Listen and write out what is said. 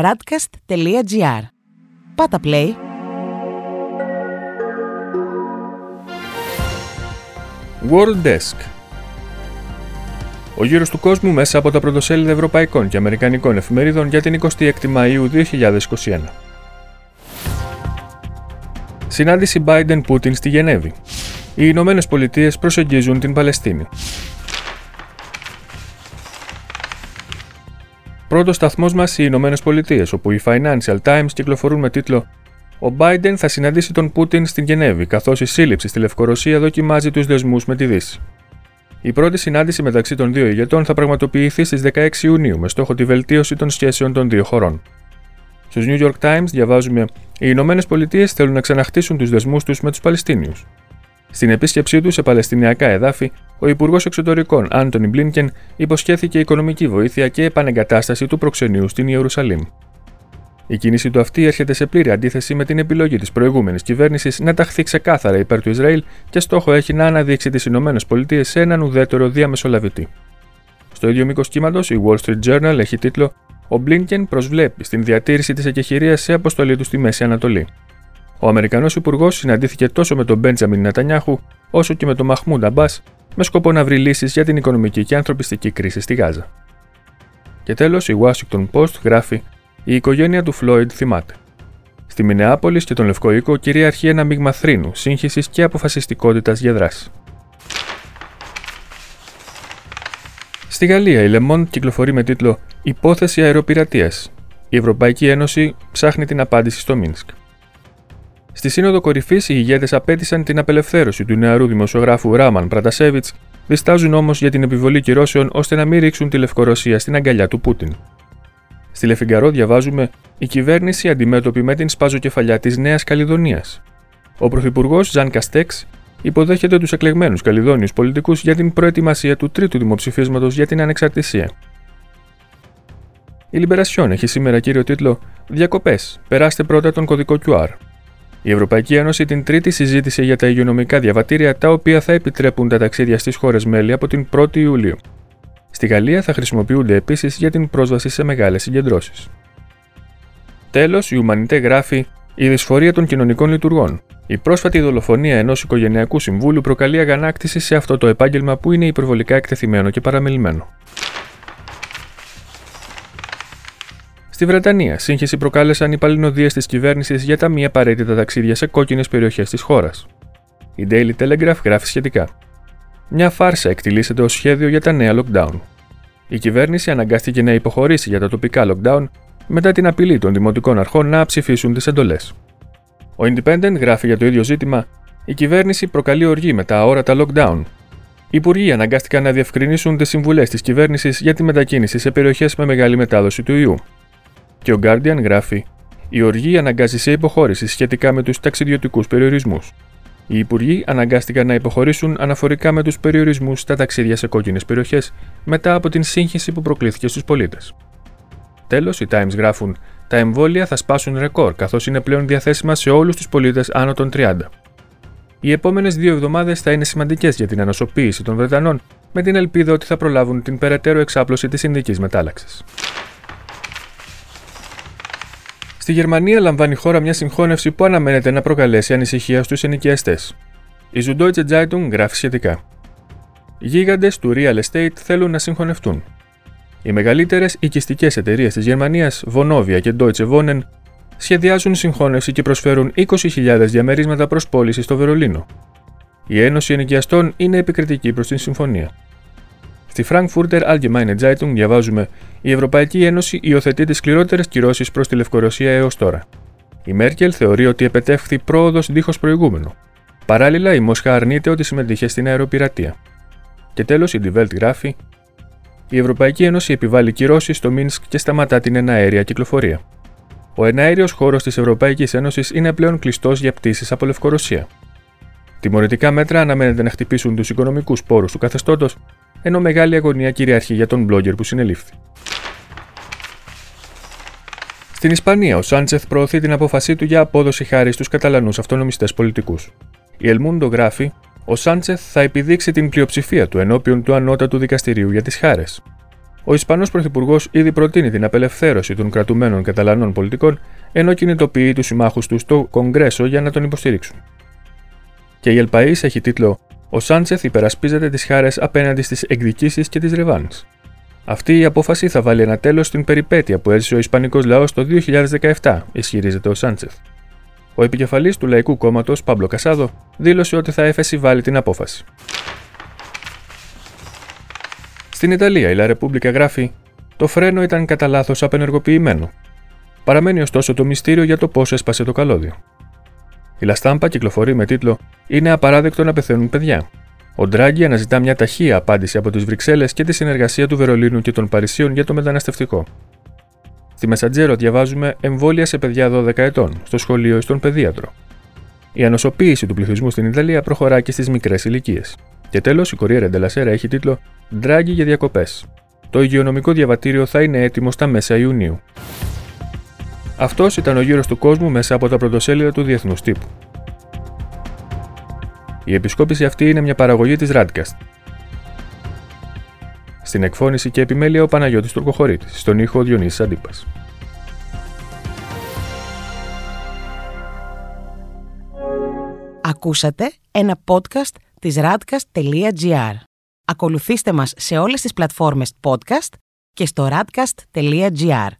radcast.gr. Πάτα play. World Desk Ο γύρος του κόσμου μέσα από τα πρωτοσέλιδα ευρωπαϊκών και αμερικανικών εφημερίδων για την 26η Μαΐου 2021. Συνάντηση Biden-Putin στη Γενέβη. Οι Ηνωμένες Πολιτείες προσεγγίζουν την Παλαιστίνη. Πρώτος σταθμός μας οι Ηνωμένες Πολιτείες, όπου οι Financial Times κυκλοφορούν με τίτλο Ο Biden θα συναντήσει τον Πούτιν στην Γενέβη, καθώς η σύλληψη στη Λευκορωσία δοκιμάζει τους δεσμούς με τη Δύση. Η πρώτη συνάντηση μεταξύ των δύο ηγετών θα πραγματοποιηθεί στις 16 Ιουνίου με στόχο τη βελτίωση των σχέσεων των δύο χωρών. Στους New York Times διαβάζουμε: Οι Ηνωμένες Πολιτείες θέλουν να ξαναχτίσουν τους δεσμούς τους με τους Παλαιστίνιους. Στην επίσκεψή του σε Παλαιστινιακά εδάφη, ο Υπουργός Εξωτερικών Άντωνι Μπλίνκεν υποσχέθηκε οικονομική βοήθεια και επανεγκατάσταση του προξενείου στην Ιερουσαλήμ. Η κίνηση του αυτή έρχεται σε πλήρη αντίθεση με την επιλογή της προηγούμενης κυβέρνησης να ταχθεί ξεκάθαρα υπέρ του Ισραήλ και στόχο έχει να αναδείξει τις ΗΠΑ σε έναν ουδέτερο διαμεσολαβητή. Στο ίδιο μήκος κύματος, η Wall Street Journal έχει τίτλο Ο Μπλίνκεν προσβλέπει στην διατήρηση της εκεχηρίας σε αποστολή του στη Μέση Ανατολή. Ο Αμερικανός Υπουργός συναντήθηκε τόσο με τον Μπέντζαμιν Νετανιάχου όσο και με τον Μαχμούντα Μπά με σκοπό να βρει λύσεις για την οικονομική και ανθρωπιστική κρίση στη Γάζα. Και τέλος, η Washington Post γράφει: Η οικογένεια του Φλόιντ θυμάται. Στη Μινεάπολης και τον Λευκό Οίκο κυριαρχεί ένα μείγμα θρήνου, σύγχυσης και αποφασιστικότητας για δράση. Στη Γαλλία, η Λεμόν κυκλοφορεί με τίτλο Υπόθεση αεροπειρατείας. Η Ευρωπαϊκή Ένωση ψάχνει την απάντηση στο Μίνσκ. Στη Σύνοδο Κορυφής, οι ηγέτες απέτησαν την απελευθέρωση του νεαρού δημοσιογράφου Ράμαν Πρατασέβιτς, διστάζουν όμως για την επιβολή κυρώσεων ώστε να μην ρίξουν τη Λευκορωσία στην αγκαλιά του Πούτιν. Στη Λεφιγκαρό διαβάζουμε η κυβέρνηση αντιμέτωπη με την σπάζοκεφαλιά της Νέας Καλλιδονίας. Ο Πρωθυπουργός Ζαν Καστέξ υποδέχεται τους εκλεγμένους Καλλιδόνιους πολιτικούς για την προετοιμασία του τρίτου δημοψηφίσματος για την ανεξαρτησία. Η Λιμπερασιόν έχει σήμερα κύριο τίτλο Διακοπές. Περάστε πρώτα τον κωδικό QR. Η Ευρωπαϊκή Ένωση την Τρίτη συζήτησε για τα υγειονομικά διαβατήρια τα οποία θα επιτρέπουν τα ταξίδια στις χώρες μέλη από την 1η Ιουλίου. Στη Γαλλία θα χρησιμοποιούνται επίσης για την πρόσβαση σε μεγάλες συγκεντρώσεις. Τέλος, η Ουμανιτέ γράφει η δυσφορία των κοινωνικών λειτουργών. Η πρόσφατη δολοφονία ενός οικογενειακού συμβούλου προκαλεί αγανάκτηση σε αυτό το επάγγελμα που είναι υπερβολικά εκτεθειμένο και παραμελημένο. Στη Βρετανία, σύγχυση προκάλεσαν οι παλινοδίες της κυβέρνησης για τα μη απαραίτητα ταξίδια σε κόκκινες περιοχές της χώρας. Η Daily Telegraph γράφει σχετικά. Μια φάρσα εκτιλήσεται ως σχέδιο για τα νέα lockdown. Η κυβέρνηση αναγκάστηκε να υποχωρήσει για τα τοπικά lockdown μετά την απειλή των δημοτικών αρχών να ψηφίσουν τις εντολές. Ο Independent γράφει για το ίδιο ζήτημα: Η κυβέρνηση προκαλεί οργή με τα αόρατα lockdown. Οι υπουργοί αναγκάστηκαν να διευκρινίσουν τις συμβουλές της κυβέρνησης για τη μετακίνηση σε περιοχές με μεγάλη μετάδοση του ιού. Και ο Guardian γράφει: Η οργή αναγκάζει σε υποχώρηση σχετικά με τους ταξιδιωτικούς περιορισμούς. Οι υπουργοί αναγκάστηκαν να υποχωρήσουν αναφορικά με τους περιορισμούς στα ταξίδια σε κόκκινες περιοχές μετά από την σύγχυση που προκλήθηκε στους πολίτες. Τέλος, οι Times γράφουν: Τα εμβόλια θα σπάσουν ρεκόρ καθώς είναι πλέον διαθέσιμα σε όλους τους πολίτες άνω των 30. Οι επόμενες δύο εβδομάδες θα είναι σημαντικές για την ανασωποίηση των Βρετανών, με την ελπίδα ότι θα προλάβουν την περαιτέρω εξάπλωση της Ινδική μετάλλαξης. Στη Γερμανία λαμβάνει χώρα μια συγχώνευση που αναμένεται να προκαλέσει ανησυχία στους ενοικιαστές. Η Süddeutsche Zeitung γράφει σχετικά. Γίγαντες του real estate θέλουν να συγχωνευτούν. Οι μεγαλύτερες οικιστικές εταιρείες της Γερμανίας, Vonovia και Deutsche Wohnen, σχεδιάζουν συγχώνευση και προσφέρουν 20.000 διαμερίσματα προς πώληση στο Βερολίνο. Η Ένωση Ενοικιαστών είναι επικριτική προς την συμφωνία. Στη Frankfurter Allgemeine Zeitung διαβάζουμε η Ευρωπαϊκή Ένωση υιοθετεί τι σκληρότερες κυρώσεις προς τη Λευκορωσία έως τώρα. Η Μέρκελ θεωρεί ότι επετεύχθη πρόοδος δίχως προηγούμενο. Παράλληλα, η Μόσχα αρνείται ότι συμμετείχε στην αεροπειρατεία. Και τέλος, η Die Welt γράφει: Η Ευρωπαϊκή Ένωση επιβάλλει κυρώσεις στο Μίνσκ και σταματά την εναέρια κυκλοφορία. Ο εναέριος χώρος της Ευρωπαϊκής Ένωσης είναι πλέον κλειστός για πτήσεις από Λευκορωσία. Τιμωρητικά μέτρα αναμένεται να χτυπήσουν τους οικονομικούς πόρους του καθεστώτος, ενώ μεγάλη αγωνία κυριαρχεί για τον blogger που συνελήφθη. Στην Ισπανία, ο Σάντσεθ προωθεί την απόφασή του για απόδοση χάρη στους Καταλανούς αυτονομιστές πολιτικούς. Η Ελμούντο γράφει: Ο Σάντσεθ θα επιδείξει την πλειοψηφία του ενώπιον του ανώτατου δικαστηρίου για τις χάρες. Ο Ισπανός Πρωθυπουργός ήδη προτείνει την απελευθέρωση των κρατουμένων Καταλανών πολιτικών, ενώ κινητοποιεί τους συμμάχους τους στο Κογκρέσο για να τον υποστηρίξουν. Και η Ελπαή έχει τίτλο Ο Σάντσεθ υπερασπίζεται τις χάρες απέναντι στις εκδικήσεις και τις ρεβάνς. Αυτή η απόφαση θα βάλει ένα τέλος στην περιπέτεια που έζησε ο Ισπανικός λαός το 2017, ισχυρίζεται ο Σάντσεθ. Ο επικεφαλής του Λαϊκού Κόμματος, Πάμπλο Κασάδο, δήλωσε ότι θα έφεση βάλει την απόφαση. Στην Ιταλία, η La Repubblica γράφει: Το φρένο ήταν κατά λάθος απενεργοποιημένο. Παραμένει ωστόσο το μυστήριο για το πώς έσπασε το καλώδιο. Η Λαστάμπα κυκλοφορεί με τίτλο Είναι απαράδεκτο να πεθαίνουν παιδιά. Ο Ντράγκη αναζητά μια ταχεία απάντηση από τις Βρυξέλλες και τη συνεργασία του Βερολίνου και των Παρισίων για το μεταναστευτικό. Στη Μεσαντζέρο διαβάζουμε εμβόλια σε παιδιά 12 ετών, στο σχολείο ή στον παιδίατρο. Η ανοσοποίηση του πληθυσμού στην Ιταλία προχωρά και στις μικρές ηλικίες. Και τέλος, η Κορία Ντελασέρα έχει τίτλο Ντράγκη για διακοπές. Το υγειονομικό διαβατήριο θα είναι έτοιμο στα μέσα Ιουνίου. Αυτός ήταν ο γύρος του κόσμου μέσα από τα πρωτοσέλιδα του Διεθνούς Τύπου. Η επισκόπηση αυτή είναι μια παραγωγή της Radcast. Στην εκφώνηση και επιμέλεια ο Παναγιώτης Τουρκοχωρήτης, στον ήχο ο Διονύσης Αντίπας. Ακούσατε ένα podcast της radcast.gr. Ακολουθήστε μας σε όλες τις πλατφόρμες podcast και στο radcast.gr.